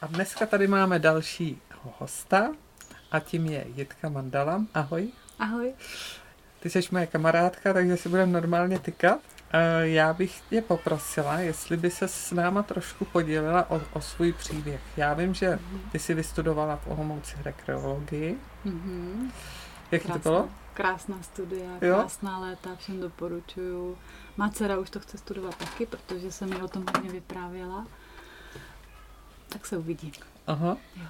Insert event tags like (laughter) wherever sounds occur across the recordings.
A dneska tady máme další hosta a tím je Jitka Mandala. Ahoj. Ahoj. Ty jsi moje kamarádka, takže si budeme normálně tykat. Eh, já bych tě poprosila, jestli by se s náma trošku podělila o, o svůj příběh. Já vím, že ty jsi vystudovala v Olomouci rekreologii. Mm-hmm. Jak krásná, to bylo? Krásná studia, jo? krásná léta, všem doporučuju. Má dcera už to chce studovat taky, protože jsem mi o tom hodně vyprávěla. Tak se uvidí. Aha. Jo.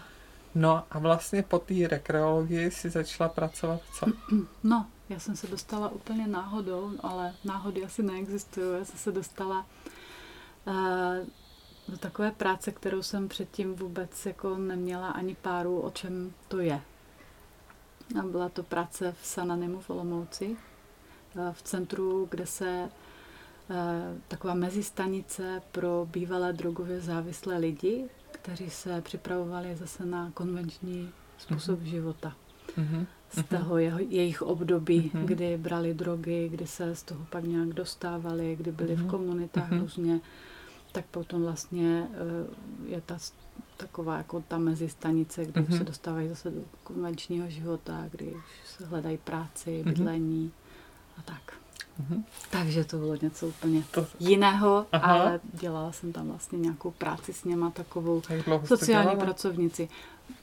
No a vlastně po té rekreologii si začala pracovat co? (clears throat) No, já jsem se dostala úplně náhodou, ale náhody asi neexistují. Já jsem se dostala uh, do takové práce, kterou jsem předtím vůbec jako neměla ani páru, o čem to je. A byla to práce v Sananimu v Olomouci, uh, v centru, kde se uh, taková mezistanice pro bývalé drogově závislé lidi, kteří se připravovali zase na konvenční způsob mm-hmm. života. Mm-hmm. Z toho jeho, jejich období, mm-hmm. kdy brali drogy, kdy se z toho pak nějak dostávali, kdy byli mm-hmm. v mhm. komunitách mm-hmm. různě, tak potom vlastně uh, je ta taková jako ta mezistanice, kde mm-hmm. se dostávají zase do konvenčního života, kdy už se hledají práci, mhm. bydlení mm-hmm. a tak. Mm-hmm. Takže to bylo něco úplně to... jiného, Aha. ale dělala jsem tam vlastně nějakou práci s něma, takovou sociální pracovnici.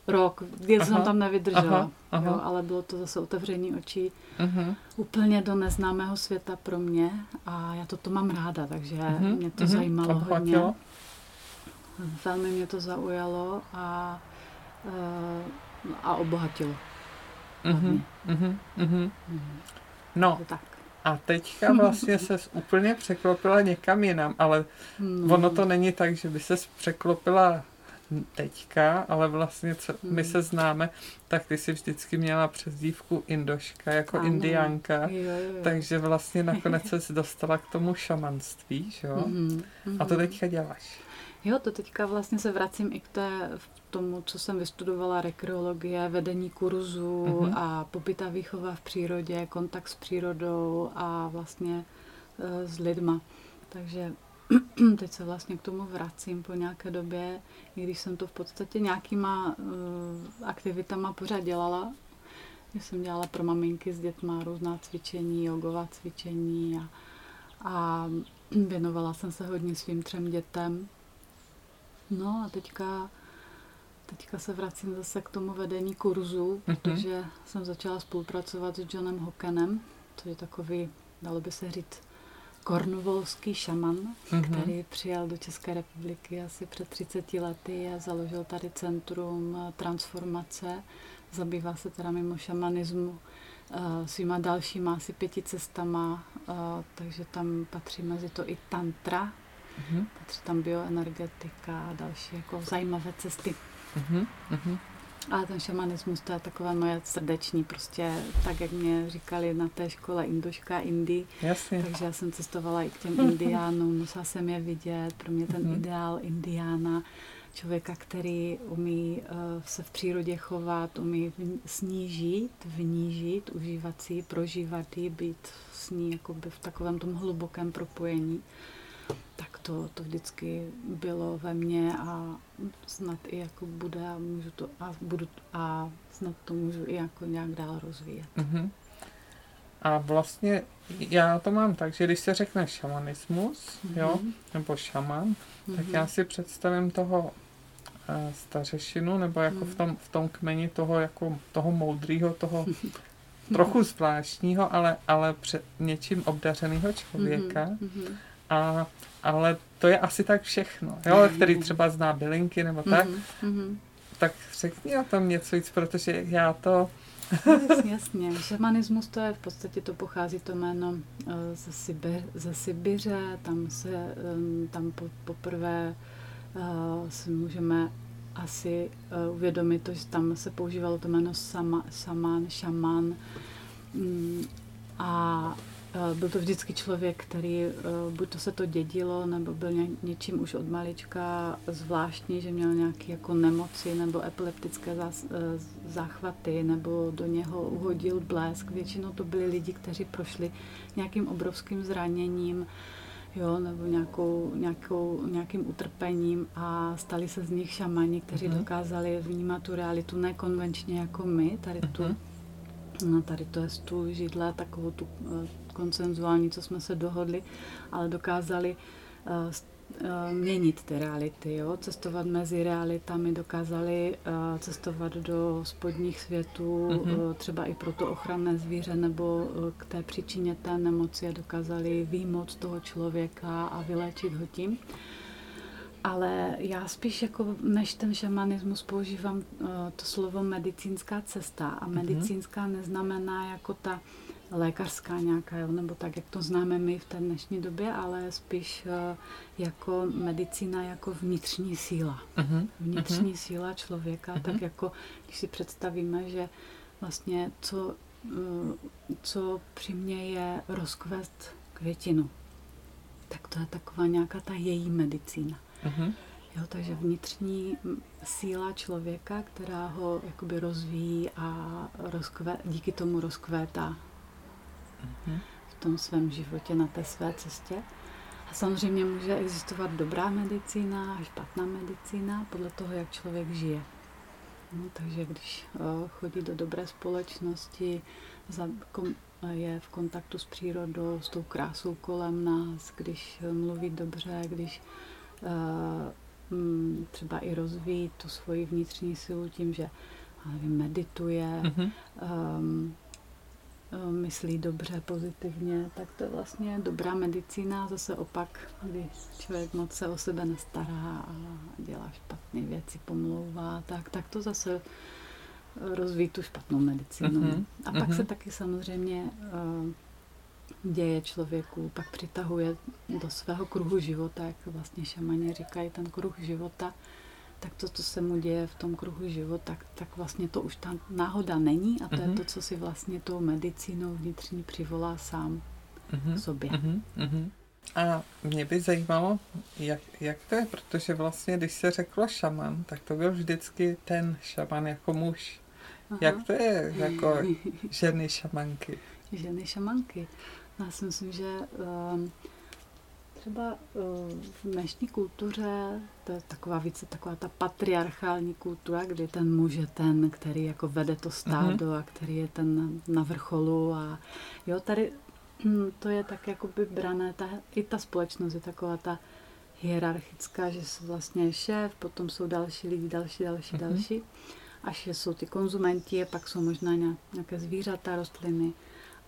Rok, kdy jsem tam nevydržela, aha, aha. Jo, ale bylo to zase otevření očí uh-huh. úplně do neznámého světa pro mě a já toto mám ráda, takže uh-huh. mě to uh-huh. zajímalo Obchvatilo. hodně. Velmi mě to zaujalo a, uh, a obohatilo. Uh-huh. Uh-huh. Uh-huh. No, tak. A teďka vlastně se úplně překlopila někam jinam, ale hmm. ono to není tak, že by se překlopila teďka, ale vlastně co hmm. my se známe, tak ty si vždycky měla přezdívku Indoška jako ano. indiánka, jo, jo. takže vlastně nakonec se dostala k tomu šamanství, že jo? Hmm. A to teďka děláš. Jo, to teďka vlastně se vracím i k té, tomu, co jsem vystudovala, rekreologie, vedení kurzu mm-hmm. a pobytá výchova v přírodě, kontakt s přírodou a vlastně e, s lidma. Takže (clears throat) teď se vlastně k tomu vracím po nějaké době, i když jsem to v podstatě nějakýma uh, aktivitama pořád dělala. Já jsem dělala pro maminky s dětma různá cvičení, jogová cvičení a, a (clears throat) věnovala jsem se hodně svým třem dětem. No a teďka, teďka se vracím zase k tomu vedení kurzu, mm-hmm. protože jsem začala spolupracovat s Johnem Hockenem, to je takový, dalo by se říct, kornuvolský šaman, mm-hmm. který přijel do České republiky asi před 30 lety a založil tady centrum transformace. Zabývá se teda mimo šamanismu uh, svýma dalšíma asi pěti cestama, uh, takže tam patří mezi to i tantra, mm-hmm. patří tam bioenergetika a další jako zajímavé cesty. Mm-hmm. Ale ten šamanismus, to je takové moje srdeční, prostě tak, jak mě říkali na té škole Indoška, Indy. Jasně. Takže já jsem cestovala i k těm indiánům, musela jsem je vidět. Pro mě ten mm-hmm. ideál indiána, člověka, který umí uh, se v přírodě chovat, umí snížit, vnížit, užívat si, prožívat ji, být s ní jakoby v takovém tom hlubokém propojení tak to, to vždycky bylo ve mně a snad i jako bude a můžu to a budu a snad to můžu i jako nějak dál rozvíjet. Mm-hmm. A vlastně já to mám tak, že když se řekne šamanismus, mm-hmm. jo, nebo šaman, mm-hmm. tak já si představím toho uh, stařešinu, nebo jako mm-hmm. v, tom, v tom kmeni toho, jako toho moudrýho, toho (laughs) trochu zvláštního, ale, ale před něčím obdařeného člověka. Mm-hmm a, ale to je asi tak všechno, jo, který třeba zná bylinky nebo tak. Mm-hmm. Tak řekni o tom něco víc, protože já to... jasně, jasně. Šamanismus to je v podstatě, to pochází to jméno eh, ze, Sibiř, ze Sibiře, tam se, tam po, poprvé uh, si můžeme asi uh, uvědomit, že tam se používalo to jméno sama, saman, šaman. Um, a byl to vždycky člověk, který eh, buď to se to dědilo, nebo byl ně, něčím už od malička zvláštní, že měl nějaké jako nemoci nebo epileptické zás, eh, záchvaty, nebo do něho uhodil blesk. Většinou to byli lidi, kteří prošli nějakým obrovským zraněním, jo, nebo nějakou, nějakou, nějakým utrpením a stali se z nich šamani, kteří uh-huh. dokázali vnímat tu realitu nekonvenčně jako my, tady tu, uh-huh. no, tady to je tu židle, takovou tu konsenzuální, co jsme se dohodli, ale dokázali uh, Eh, měnit ty reality, jo? cestovat mezi realitami, dokázali uh, cestovat do spodních světů, mm-hmm. uh, třeba i pro to ochranné zvíře nebo uh, k té příčině té nemoci a dokázali výmoc toho člověka a vyléčit ho tím. Ale já spíš jako než ten šamanismus používám uh, to slovo medicínská cesta a mhm. medicínská mm-hmm. neznamená jako ta lékařská nějaká, jo, nebo tak, jak to známe my v té dnešní době, ale spíš uh, jako medicína, jako vnitřní síla. Uh-huh. Vnitřní uh-huh. síla člověka, uh-huh. tak jako když si představíme, že vlastně co, uh, co při mě je rozkvést květinu, tak to je taková nějaká ta její medicína. Uh-huh. Jo, takže vnitřní síla člověka, která ho jakoby rozvíjí a rozkve, díky tomu rozkvétá v tom svém životě, na té své cestě. A samozřejmě může existovat dobrá medicína a špatná medicína podle toho, jak člověk žije. No, takže když uh, chodí do dobré společnosti, za, kom, je v kontaktu s přírodou, s tou krásou kolem nás, když mluví dobře, když uh, třeba i rozvíjí tu svoji vnitřní silu tím, že nevím, medituje, mm-hmm. um, Eh, myslí dobře, pozitivně, tak to je vlastně dobrá medicína. Zase opak, kdy člověk moc se o sebe nestará a dělá špatné věci, pomlouvá, tak, tak to zase rozvíjí tu špatnou medicínu. Uh-huh. A pak uh-huh. se taky samozřejmě uh, děje člověku, pak přitahuje do svého kruhu života, jak vlastně šamani říkají, ten kruh života, tak to, co se mu děje v tom kruhu života, tak, tak vlastně to už ta náhoda není a to uh-huh. je mhm. to, co si vlastně tou medicínou vnitřní přivolá sám uh-huh. sobě. Uh-huh. A mě by zajímalo, jak, jak to je, protože vlastně, když se řeklo šaman, tak to byl vždycky ten šaman jako muž. Aha. Jak to je jako (laughs) ženy šamanky? Ženy šamanky. Já si myslím, že um, třeba eh, v dnešní kultuře, to je taková více taková ta patriarchální kultura, kdy ten muž je ten, který jako vede to stádo mm-hmm. a který je ten na vrcholu a jo, tady hm, to je tak jakoby brané, ta, i ta společnost je taková ta hierarchická, že jsou vlastně šéf, potom jsou další lidi, další, další, mm-hmm. další, až jsou ty konzumenti, pak jsou možná nějaké zvířata, rostliny,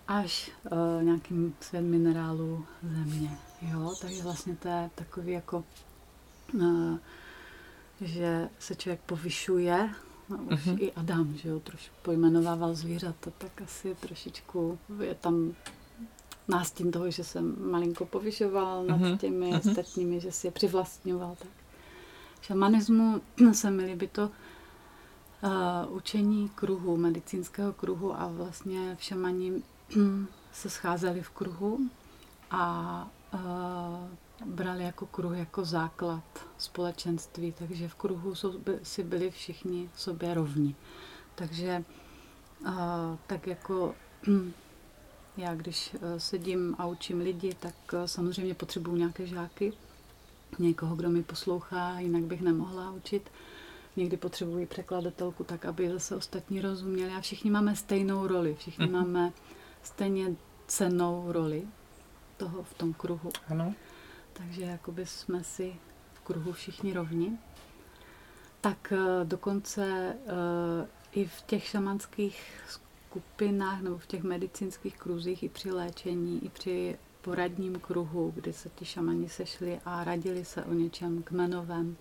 až uh, nějakým svět minerálů země. Jo, takže vlastně to je takový jako, uh, že se člověk povyšuje, no, už uh-huh. i Adam, že jo, trošku pojmenovával zvířata, tak asi trošičku je tam nástin toho, že jsem malinko povyšoval uh-huh. nad mhm. těmi uh-huh. ostatními, že si je přivlastňoval. Tak. Šamanismu (clears throat) se mi líbí to uh, učení kruhu, medicínského kruhu a vlastně v šamaní (clears throat) se scházeli v kruhu a brali jako kruh jako základ společenství, takže v kruhu si byli všichni sobě rovni. Takže tak jako já, když uh, sedím a učím lidi, tak uh, samozřejmě potřebuju nějaké žáky, někoho, kdo mi poslouchá, jinak bych nemohla učit. Někdy potřebuji překladatelku tak, aby zase ostatní rozuměli a všichni máme stejnou roli, všichni mm-hmm. máme stejně cenou roli toho v tom kruhu. Ano. Takže jakoby jsme si v kruhu všichni rovni. Tak eh, dokonce eh, i v těch šamanských skupinách nebo v těch medicínských kruzích i při léčení, i při poradním kruhu, kdy se ti šamani sešli a radili se o něčem kmenovém,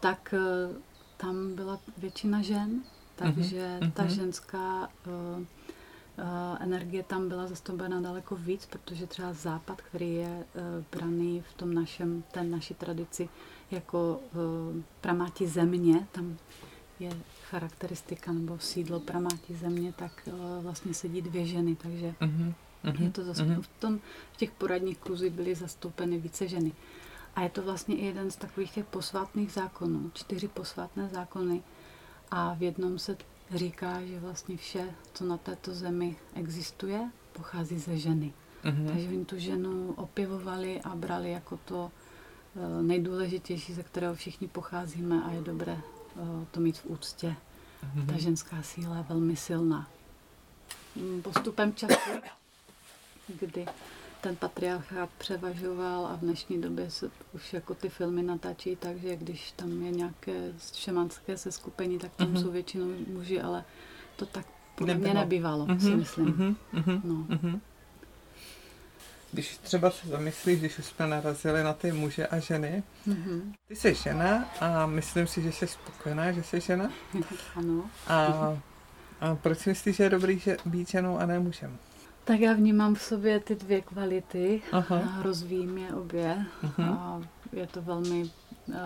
tak eh, tam byla většina žen, takže mm-hmm. ta ženská energie tam byla zastoupena daleko víc, protože třeba západ, který je e, braný v tom našem, té naší tradici jako e, pramátí země, tam je charakteristika nebo sídlo pramátí země, tak vlastně sedí dvě ženy, takže uh-huh, uh-huh, je to zase uh-huh. v, tom, v těch poradních kruzích byly zastoupeny více ženy. A je to vlastně i jeden z takových těch posvátných zákonů, čtyři posvátné zákony a v jednom se říká, že vlastně vše, co na této zemi existuje, pochází ze ženy. Mm-hmm. Takže oni tu ženu opěvovali a brali jako to uh, nejdůležitější, ze kterého všichni pocházíme a je dobré uh, to mít v úctě. Mm-hmm. Ta ženská síla je velmi silná. Mm, postupem času, kdy ten patriarchát převažoval a v dnešní době se už jako ty filmy natáčí takže když tam je nějaké šemanské seskupení, tak tam mm-hmm. jsou většinou muži, ale to tak podle mě nebývalo, mm-hmm. si myslím. Mm-hmm. No. Mm-hmm. Když třeba se zamyslíš, když už jsme narazili na ty muže a ženy, mm-hmm. ty jsi žena a myslím si, že jsi spokojená, že jsi žena. (laughs) ano. A, a proč myslíš, že je dobrý že být ženou a ne mužem? Tak já vnímám v sobě ty dvě kvality Aha. a rozvíjím je obě. Uh-huh. A je to velmi uh,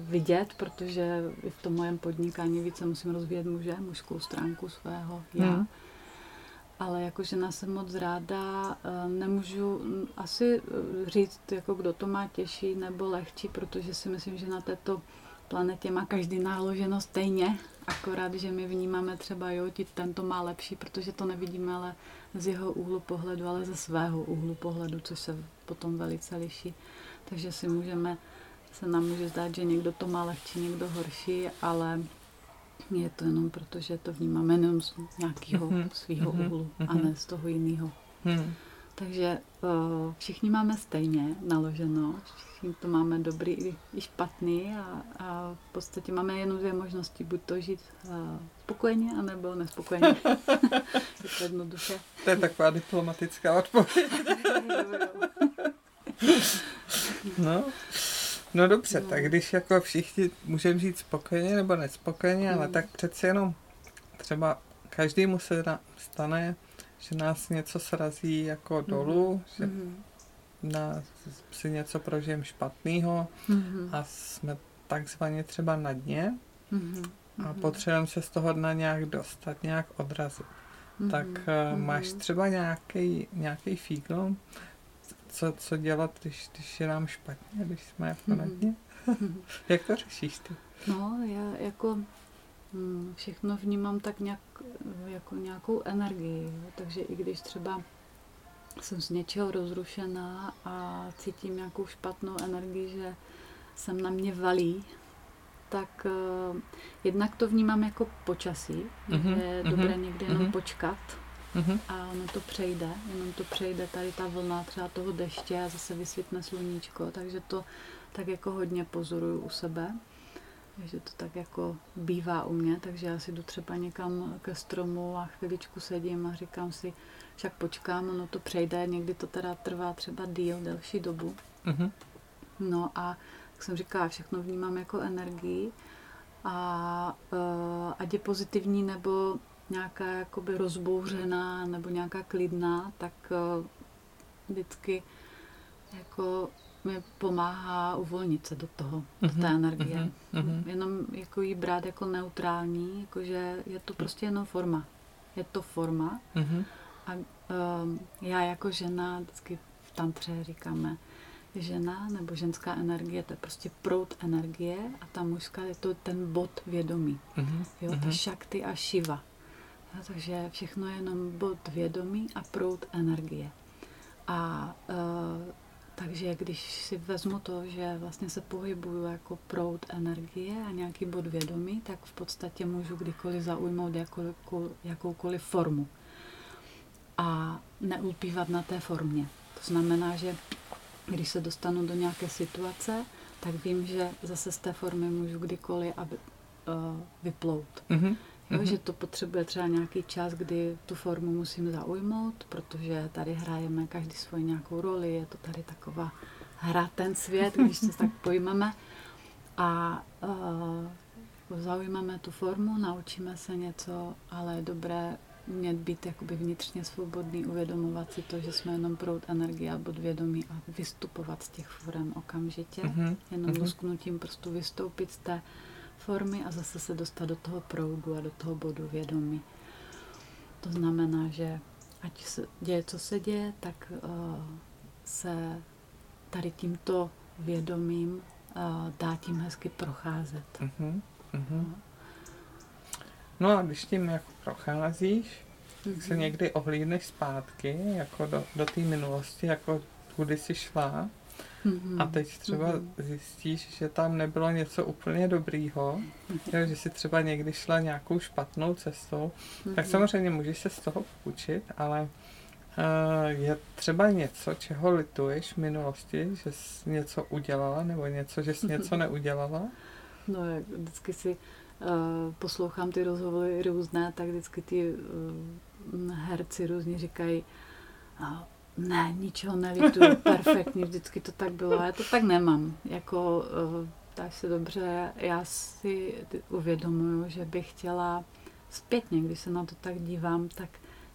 vidět, protože v tom mojem podnikání více musím rozvíjet muže, mužskou stránku svého já. Uh-huh. Ale jako žena jsem moc ráda, eh, nemůžu asi říct, jako kdo to má těžší nebo lehčí, protože si myslím, že na této planetě má každý naloženo stejně, akorát, že my vnímáme třeba, jo, ti tento má lepší, protože to nevidíme, ale z jeho úhlu pohledu, ale ze svého úhlu pohledu, což se potom velice liší. Takže si můžeme, se nám může zdát, že někdo to má lehčí, někdo horší, ale je to jenom proto, že to vnímáme jenom z nějakého mm-hmm. svého mm-hmm. úhlu a ne z toho jiného. Mm-hmm. Takže uh, všichni máme stejně naloženo, všichni to máme dobrý i, i špatný a, a v podstatě máme jenom dvě možnosti, buď to žít uh, spokojeně, anebo nespokojeně. (laughs) je to je taková diplomatická odpověď. (laughs) no. No dobře, no. tak když jako všichni můžeme žít spokojeně nebo nespokojeně, mm. ale tak přeci jenom třeba každému se stane, že nás něco srazí jako dolů, mm. že mm. nás si něco prožijem špatného mm. a jsme takzvaně třeba na dně mm. a potřebujeme se z toho dna nějak dostat, nějak odrazit. Mm. Tak mm. máš třeba nějaký, nějaký fígl, co, co dělat, když, když je nám špatně, když jsme jako mm. na dně? (laughs) Jak to řešíš ty? No, já jako všechno vnímám tak nějak, jako nějakou energii, takže i když třeba jsem z něčeho rozrušená a cítím nějakou špatnou energii, že jsem na mě valí, tak uh, jednak to vnímám jako počasí, mm-hmm, že je mm-hmm, dobré někdy jenom mm-hmm. počkat mm-hmm. a ono to přejde, jenom to přejde tady ta vlna třeba toho deště a zase vysvětne sluníčko, takže to tak jako hodně pozoruju u sebe. Takže to tak jako bývá u mě, takže já si jdu třeba někam ke stromu a chviličku sedím a říkám si, však počkám, ono to přejde, někdy to teda trvá třeba díl, delší dobu. Mm-hmm. No a jak jsem říkala, všechno vnímám jako energii a uh, ať je pozitivní nebo nějaká jakoby rozbouřená nebo nějaká klidná, tak uh, vždycky jako mi pomáhá uvolnit se do toho, do té mhm, energie. Mm-hmm. Jenom jako jí brát jako neutrální, jakože je to prostě jenom forma. Je to forma. Mm-hmm. A um, já jako žena, vždycky v tantře říkáme, žena nebo ženská energie, to je prostě prout energie a ta mužská je to ten bod vědomí. Mm-hmm. Jo, ta mhm. šakty a šiva. Jo, takže všechno je jenom bod vědomí a prout energie. A uh, takže když si vezmu to, že vlastně se pohybuju jako proud energie a nějaký bod vědomí, tak v podstatě můžu kdykoliv zaujmout jakou, jakoukoliv formu a neulpívat na té formě. To znamená, že když se dostanu do nějaké situace, tak vím, že zase z té formy můžu kdykoliv aby, uh, vyplout. Mm-hmm. Mm-hmm. že to potřebuje třeba nějaký čas, kdy tu formu musím zaujmout, protože tady hrajeme každý svoji nějakou roli, je to tady taková hra ten svět, když to tak (laughs) pojmeme. A uh, zaujmeme tu formu, naučíme se něco, ale je dobré mět být jakoby vnitřně svobodný, uvědomovat si to, že jsme jenom proud energie a bod vědomí a vystupovat z těch forem okamžitě, mm-hmm. jenom mm-hmm. lusknutím prostě vystoupit z té formy a zase se dostat do toho proudu a do toho bodu vědomí. To znamená, že ať se děje, co se děje, tak uh, se tady tímto vědomím uh, dá tím hezky procházet. Uh-huh, uh-huh. No a když tím jako procházíš, tak se mhm. někdy ohlídneš zpátky, jako do, do té minulosti, jako kudy jsi šla mm-hmm. a teď třeba mm-hmm. zjistíš, že tam nebylo něco úplně dobrýho, mm-hmm. že si třeba někdy šla nějakou špatnou cestou, mm-hmm. tak samozřejmě můžeš se z toho poučit, ale uh, je třeba něco, čeho lituješ v minulosti, že jsi něco udělala nebo něco, že jsi něco neudělala? No, jak vždycky si uh, poslouchám ty rozhovory různé, tak vždycky ty uh, herci různě říkají, uh, ne, ničeho nelituju, (laughs) perfektně, vždycky to tak bylo. Já to tak nemám. Jako, tak se dobře, já si uvědomuju, že bych chtěla zpětně, když se na to tak dívám, tak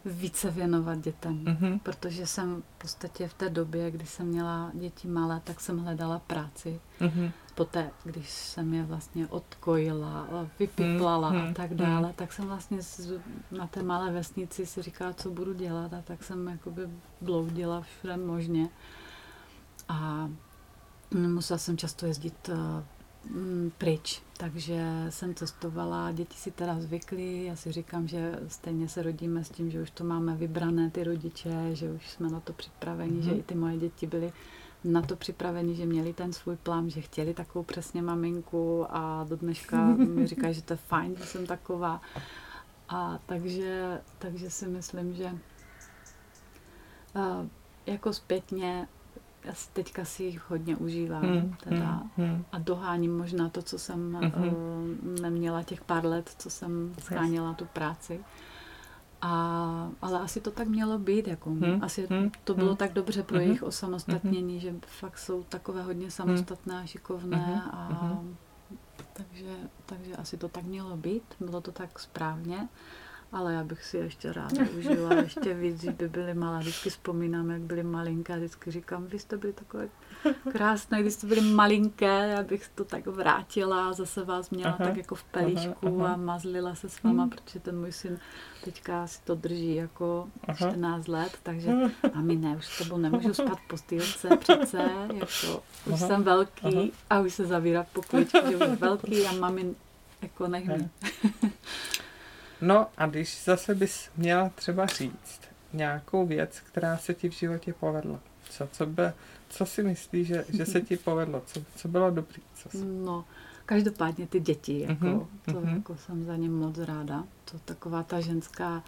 více věnovat dětem, mm-hmm. protože jsem v podstatě v té době, kdy jsem měla děti malé, tak jsem hledala práci. Mm-hmm. Poté, když jsem je vlastně odkojila, vypiplala mm-hmm. a tak dále, tak jsem vlastně na té malé vesnici si říkala, co budu dělat a tak jsem jakoby bloudila všude možně. A musela jsem často jezdit eh, Mm, pryč. Takže jsem cestovala, děti si teda zvykly, já si říkám, že stejně se rodíme s tím, že už to máme vybrané ty rodiče, že už jsme na to připraveni, mm-hmm. že i ty moje děti byly na to připraveni, že měli ten svůj plán, že chtěli takovou přesně maminku a do dneška mi (laughs) říkají, že to je fajn, že jsem taková. A takže, takže si myslím, že uh, jako zpětně já teďka si jich hodně užívám hmm, teda, hmm, hmm. a doháním možná to, co jsem hmm. uh, neměla těch pár let, co jsem scháněla tu práci. A, ale asi to tak mělo být, jako hmm, asi hmm, to bylo hmm, tak dobře pro hmm, jejich osamostatnění, hmm, že fakt jsou takové hodně samostatné a šikovné hmm, a hmm. takže, takže asi to tak mělo být, bylo to tak správně ale já bych si ještě ráda užila ještě víc, když by byly malé. Vždycky vzpomínám, jak byly malinké a vždycky říkám, vy jste byli takové krásné, když jste byli malinké, já bych to tak vrátila a zase vás měla aha, tak jako v pelíčku aha, aha. a mazlila se s váma, hmm. protože ten můj syn teďka si to drží jako aha. 14 let, takže (laughs) a my ne, už s tebou nemůžu spát v postýlce přece, jako už aha, jsem velký aha. a už se zavírá v pokojičku, že už velký a mami jako nech (laughs) No a když zase bys měla třeba říct nějakou věc, která se ti v životě povedla, co, co, by, co si myslíš, že, že se (laughs) ti povedlo, co, co bylo dobrý? Co si... No, každopádně ty děti, jako, uh-huh, to uh-huh. jako jsem za ně moc ráda. To taková ta ženská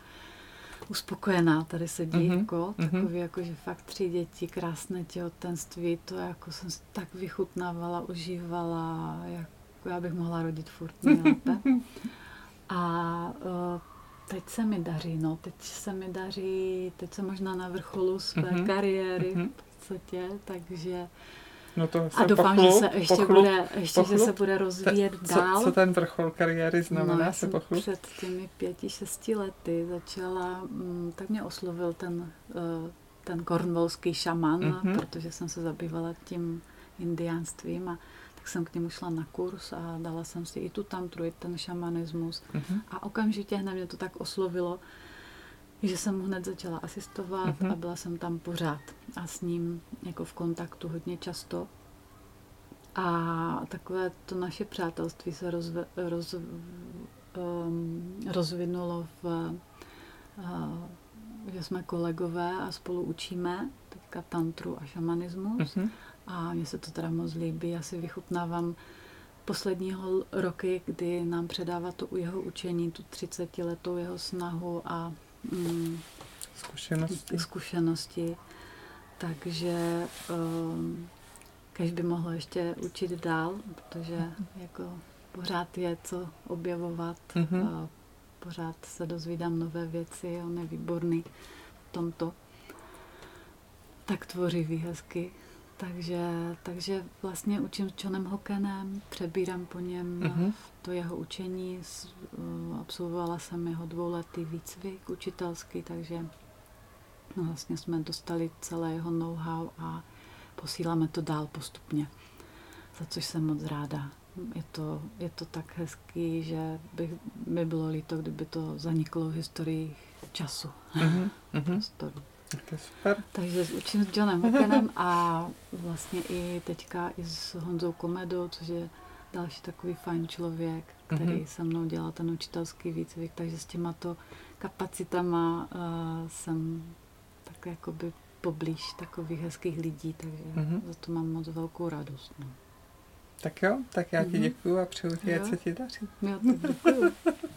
uspokojená tady sedí, uh-huh, jako, uh-huh. takový jako, že fakt tři děti, krásné těhotenství, to jako jsem tak vychutnávala, užívala, jako já bych mohla rodit furt nejlépe. (laughs) A uh, teď se mi daří, no, teď se mi daří, teď jsem možná na vrcholu své mm-hmm. kariéry mm-hmm. v podstatě, takže No to a doufám, pochlu, že se ještě, pochlu, bude, ještě že se bude rozvíjet te, dál. Co, co ten vrchol kariéry znamená no, se pochlu? před těmi pěti, šesti lety začala, mm, tak mě oslovil ten, uh, ten kornvolský šaman, mm-hmm. protože jsem se zabývala tím indiánstvím a jsem k němu šla na kurz a dala jsem si i tu tantru, i ten šamanismus. Uh-huh. A okamžitě hned mě to tak oslovilo, že jsem mu hned začala asistovat uh-huh. a byla jsem tam pořád a s ním jako v kontaktu hodně často. A takové to naše přátelství se rozve, roz, um, rozvinulo v, uh, že jsme kolegové a spolu učíme teďka tantru a šamanismus. Uh-huh. A mně se to teda moc líbí. Já si vychutnávám posledního roky, kdy nám předává to u jeho učení, tu 30 letou jeho snahu a mm, zkušenosti. zkušenosti. Takže um, kež by mohlo ještě učit dál, protože mm-hmm. jako pořád je co objevovat, mm-hmm. a pořád se dozvídám nové věci, on je výborný v tomto. Tak tvořivý hezky. Takže, takže vlastně učím s Johnem Hokenem, přebírám po něm uh-huh. to jeho učení, absolvovala jsem jeho dvouletý výcvik učitelský, takže no, vlastně jsme dostali celé jeho know-how a posíláme to dál postupně, za což jsem moc ráda. Je to, je to tak hezký, že by bylo líto, kdyby to zaniklo v historii času, (laughs) uh-huh. prostoru. To je super. Takže učím s Johnem Hokenem a vlastně i teďka i s Honzou Komedou, což je další takový fajn člověk, který mm-hmm. se mnou dělá ten učitelský výcvik, takže s těma to kapacitama uh, jsem tak jakoby poblíž takových hezkých lidí, takže mm-hmm. za to mám moc velkou radost. No. Tak jo, tak já ti mm-hmm. děkuju a přeju ti, ať se ti daří. Jo, tak děkuju. (laughs)